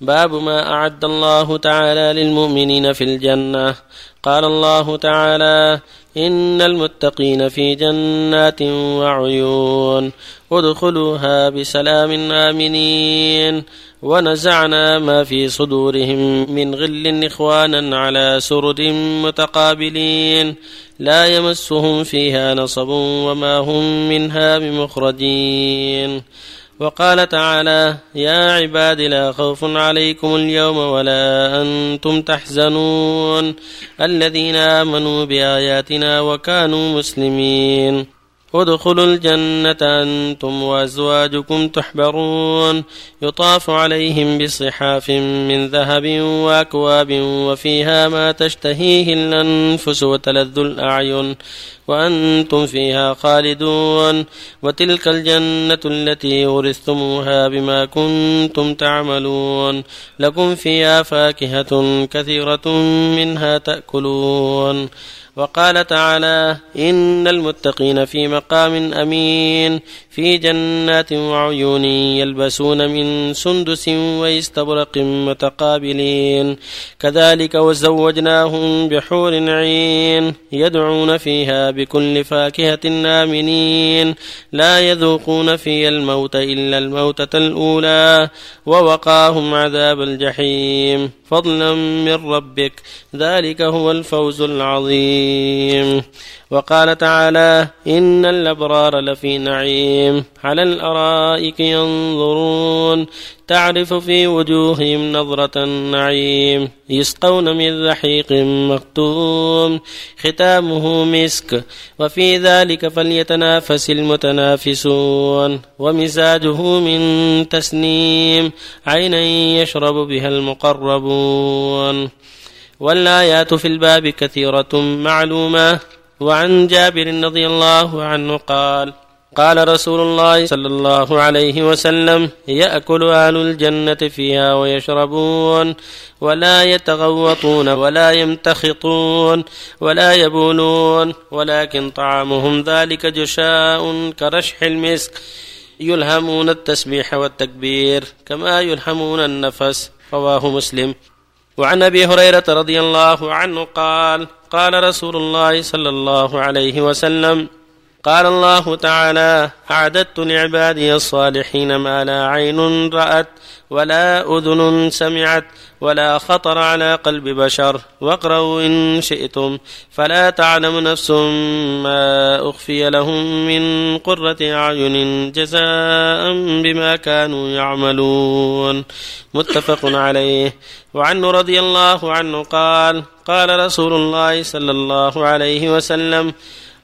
باب ما أعد الله تعالى للمؤمنين في الجنة. قال الله تعالى إن المتقين في جنات وعيون. ادخلوها بسلام آمنين. ونزعنا ما في صدورهم من غل إخوانا على سرد متقابلين. لا يمسهم فيها نصب وما هم منها بمخرجين. وقال تعالى يا عباد لا خوف عليكم اليوم ولا أنتم تحزنون. الذين آمنوا بآياتنا وكانوا مسلمين. ادخلوا الجنة أنتم وأزواجكم تحبرون. يطاف عليهم بصحاف من ذهب وأكواب وفيها ما تشتهيه الأنفس وتلذ الأعين. وأنتم فيها خالدون وتلك الجنة التي ورثتموها بما كنتم تعملون لكم فيها فاكهة كثيرة منها تأكلون وقال تعالى إن المتقين في مقام أمين في جنات وعيون يلبسون من سندس واستبرق متقابلين كذلك وزوجناهم بحور عين يدعون فيها بكل فاكهة آمنين. لا يذوقون فيها الموت إلا الموتة الأولى ووقاهم عذاب الجحيم. فضلا من ربك. ذلك هو الفوز العظيم. وقال تعالى إن الأبرار لفي نعيم. على الأرائك ينظرون. تعرف في وجوههم نظرة النعيم. يسقون من رحيق مختوم ختامه مسك. وفي ذلك فليتنافس المتنافسون. ومزاجه من تسنيم. عينا يشرب بها المقربون. والآيات في الباب كثيرة معلومة. وعن جابر رضي الله عنه قال قال رسول الله صلى الله عليه وسلم يأكل أهل الجنة فيها ويشربون ولا يتغوطون ولا يمتخطون ولا يبولون ولكن طعامهم ذلك جشاء كرشح المسك. يلهمون التسبيح والتكبير كما يلهمون النفس. رواه مسلم. وعن أبي هريرة رضي الله عنه قال قال رسول الله صلى الله عليه وسلم قال الله تعالى أعددت لعبادي الصالحين ما لا عين رأت ولا أذن سمعت ولا خطر على قلب بشر. واقرأوا إن شئتم. فلا تعلم نفس ما أخفي لهم من قرة أعين جزاء بما كانوا يعملون. متفق عليه. وعنه رضي الله عنه قال قال رسول الله صلى الله عليه وسلم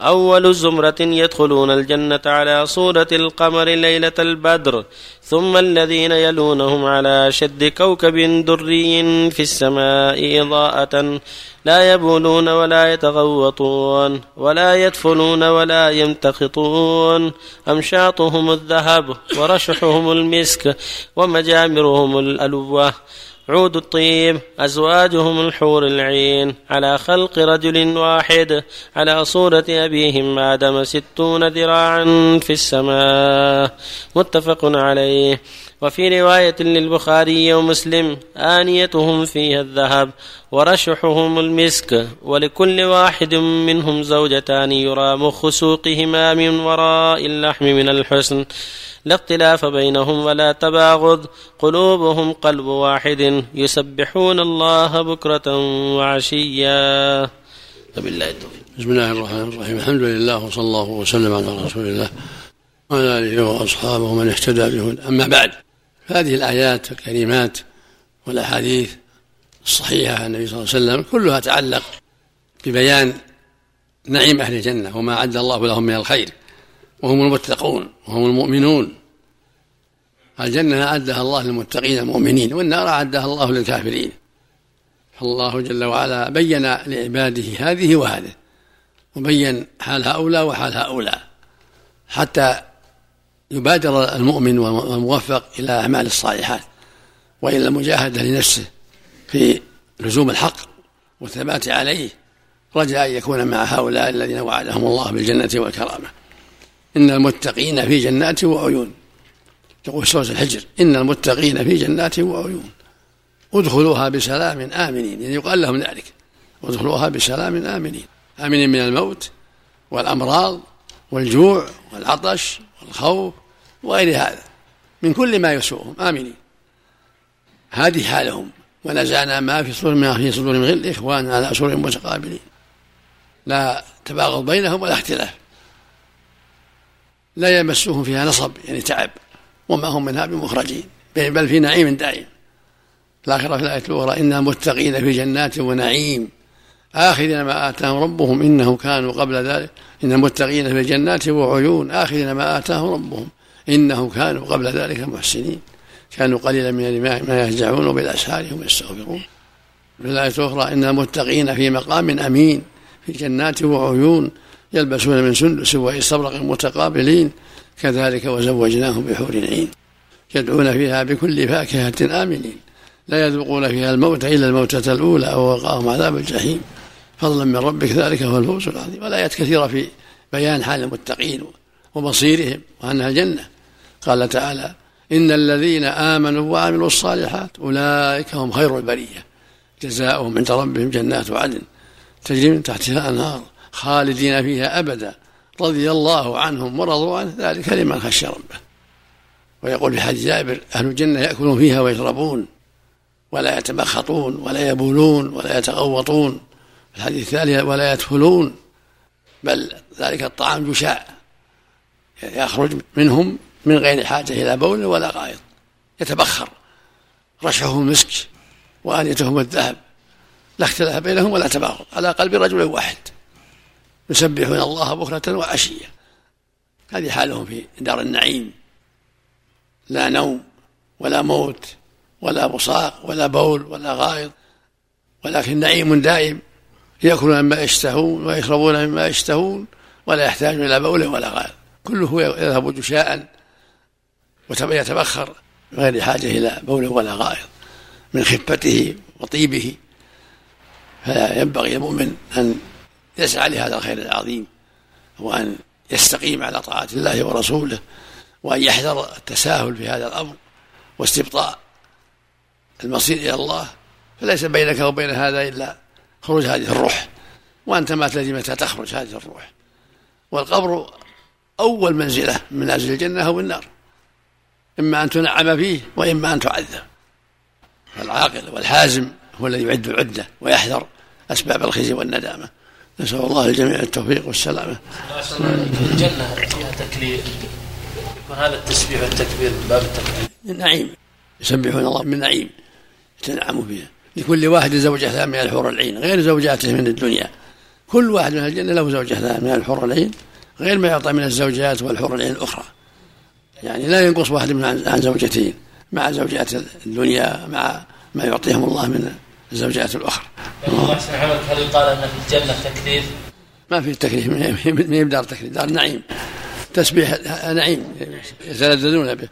أول زمرة يدخلون الجنة على صورة القمر ليلة البدر ثم الذين يلونهم على شد كوكب دري في السماء إضاءة لا يبولون ولا يتغوطون ولا يدفنون ولا يمتخطون أمشاطهم الذهب ورشحهم المسك ومجامرهم الألوة. عود الطيب أزواجهم الحور العين. على خلق رجل واحد على صورة أبيهم آدم ستون ذراعا في السماء. متفق عليه. وفي رواية للبخاري ومسلم آنيتهم فيها الذهب ورشحهم المسك ولكل واحد منهم زوجتان يرى مخ سوقهما من وراء اللحم من الحسن. لا اختلاف بينهم ولا تباغض. قلوبهم قلب واحد. يسبحون الله بكرة وعشيا. وبالله التوفيق. بسم الله الرحمن الرحيم. الحمد لله وصلى الله وسلم على رسول الله وعلى آله وأصحابه ومن اهتدى به أما بعد هذه الآيات الكريمات والأحاديث الصحيحة عن النبي صلى الله عليه وسلم كلها تعلق ببيان نعيم أهل الجنة وما أعد الله لهم من الخير وهم المتقون وهم المؤمنون. الجنة أعدها الله للمتقين المؤمنين والنار أعدها الله للكافرين. فالله جل وعلا بين لعباده هذه وهذه وبين حال هؤلاء وحال هؤلاء حتى يبادر المؤمن والموفق إلى أعمال الصالحات وإلى المجاهدة لنفسه في لزوم الحق والثبات عليه رجاء أن يكون مع هؤلاء الذين وعدهم الله بالجنة والكرامة. إن المتقين في جنات وعيون. تقول سورة الحجر إن المتقين في جنات وعيون. ادخلوها بسلام آمنين يعني يقال لهم ذلك. ادخلوها بسلام آمنين. آمنين من الموت والأمراض والجوع والعطش والخوف وغير هذا من كل ما يسوءهم. آمنين. هذه حالهم. ونزعنا ما في صدور ما في صدور من غل إخوانا على سرور متقابلين. لا تباغض بينهم ولا اختلاف. لا يمسهم فيها نصب يعني تعب. وما هم منها بمخرجين. بل في نعيم دائم. الآخرة في الآية الأخرى إن المتقين في جنات ونعيم. آخذين ما آتاهم ربهم إنه كانوا قبل ذلك إن المتقين في جنات وعيون آخذين ما آتاهم ربهم إنه كانوا قبل ذلك محسنين. كانوا قليلا من ما يهجعون وبالأسهار هم يستغفرون. في الآية الأخرى إن المتقين في مقام أمين. في جنات وعيون يلبسون من سندس واستبرق متقابلين. كذلك وزوجناهم بحور عين. يدعون فيها بكل فاكهة آمنين. لا يذوقون فيها الموت إلا الموتة الأولى أو وقاهم عذاب الجحيم. فضلا من ربك ذلك هو الفوز العظيم. والآيات كثيرة في بيان حال المتقين ومصيرهم وأنها الجنة قال تعالى إن الذين آمنوا وعملوا الصالحات أولئك هم خير البرية. جزاؤهم عند ربهم جنات عدن تجري من تحتها أنهار خالدين فيها أبدا. رضي الله عنهم ورضوا عنه ذلك لمن خشى ربه. ويقول في حديث جابر أهل الجنة يأكلون فيها ويشربون ولا يتبخطون ولا يبولون ولا يتغوطون. الحديث الثاني ولا يدخلون بل ذلك الطعام جشاء يخرج منهم من غير حاجة إلى بول ولا غائط يتبخر رشحهم مسك وآنيتهم الذهب لا اختلاف بينهم ولا تباغض على قلب رجل واحد يسبحون الله بكرة وعشية. هذه حالهم في دار النعيم لا نوم ولا موت ولا بصاق ولا بول ولا غائط ولكن نعيم دائم. يأكلون مما يشتهون ويشربون مما يشتهون ولا يحتاجون إلى بول ولا غائط كله يذهب جشاء ويتبخر غير حاجة إلى بول ولا غائط من خفته وطيبه. فلا ينبغي المؤمن أن يسعى لهذا الخير العظيم وأن يستقيم على طاعة الله ورسوله وأن يحذر التساهل في هذا الأمر واستبطاء المصير إلى الله. فليس بينك وبين هذا إلا خروج هذه الروح. وأنت ما تدري متى تخرج هذه الروح. والقبر أول منزلة من منازل الجنة أو النار. إما أن تنعم فيه وإما أن تعذب. فالعاقل والحازم هو الذي يعد العدة ويحذر أسباب الخزي والندامة. نسأل الله الجميع التوفيق والسلامة. الجنة فيها تكليف وهذا التسبيح والتكبير من باب التكليف نعيم. يسبحون الله من نعيم. يتنعم فيها. لكل واحد زوجة من الحور العين غير زوجاته من الدنيا. كل واحد من الجنة له زوجة من الحور العين غير ما يعطى من الزوجات والحور العين الأخرى. يعني لا ينقص واحد من عن زوجتين مع زوجات الدنيا مع ما يعطيهم الله من الزوجات الأخرى. هل يقال أن في الجنة تكليف؟ ما في تكليف ما هي دار تكليف دار نعيم. تسبيح نعيم يتلذذون به.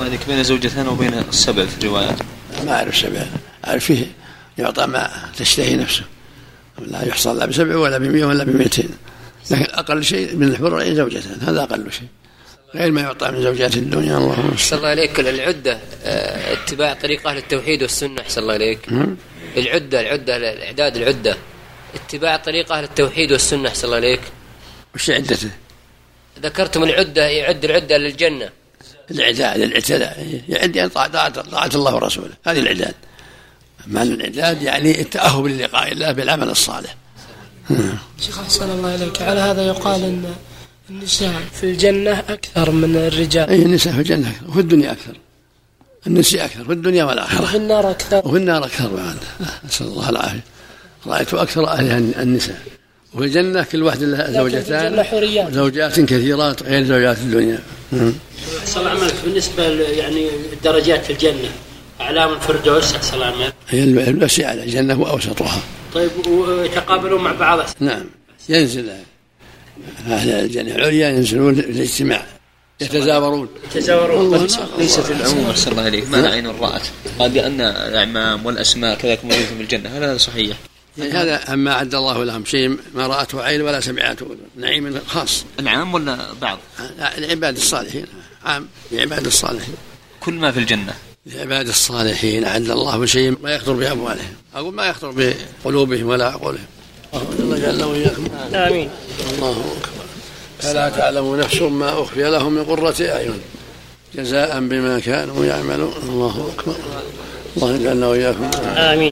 هذيك بين زوجتين وبين السبع في الروايات ما أعرف سبع فيه يعطى ما تشتهي نفسه؟ لا يحصل لا بسبع ولا بمئة ولا بمئتين. لكن أقل شيء من الحر زوجتان هذا أقل شيء. غير ما يعطى من زوجات الدنيا اللهم صلى الله عليك العدة آه، اتباع طريق أهل التوحيد والسنة. أحسن الله عليك العدة العدة الإعداد العدة. اتباع طريق أهل التوحيد والسنة. أحسن الله عليك وش عدته؟ ذكرتم العدة يعد العدة للجنة. الإعداد الإعتداء. يعد يعني طاعة الله ورسوله. هذه الإعداد. معنى الإعداد يعني التأهب للقاء الله بالعمل الصالح. شيخ أحسن الله إليك. على هذا يقال أن النساء في الجنة أكثر من الرجال. أي النساء في الجنة وفي الدنيا أكثر. النساء أكثر في الدنيا والآخرة. وفي النار أكثر. وفي النار أكثر بعد. نسأل الله العافية. رأيت أكثر أهلها النساء. وفي الجنة كل واحد لها زوجتان زوجات كثيرات غير زوجات الدنيا. أحسن عملك. بالنسبة يعني الدرجات في الجنة. أعلام الفردوس أحسن عملك هي على الجنة وأوسطها طيب ويتقابلون مع بعض؟ نعم. ينزل أهل الجنة العليا ينزلون الاجتماع يتزاورون. يتزاورون. ليست العموم أحسن الله إليك ما عين رأت؟ قال بأن الأعمام والأسماء كذلك موجودة في الجنة. هل هذا صحيح؟ يعني هذا أما أعد الله لهم شيء ما رأته عين ولا سمعته. نعيم خاص. العام ولا بعض؟ العباد الصالحين. عام لعباد الصالحين. كل ما في الجنة. لعباد الصالحين أعد الله بشيء ما يخطر بأموالهم. أقول ما يخطر بقلوبهم ولا عقولهم الله جل وإياكم. آمين. الله أكبر. فلا تعلم نفس ما أخفي لهم من قرة أعين. جزاء بما كانوا يعملون. الله أكبر. الله يجعلنا وإياكم. آمين.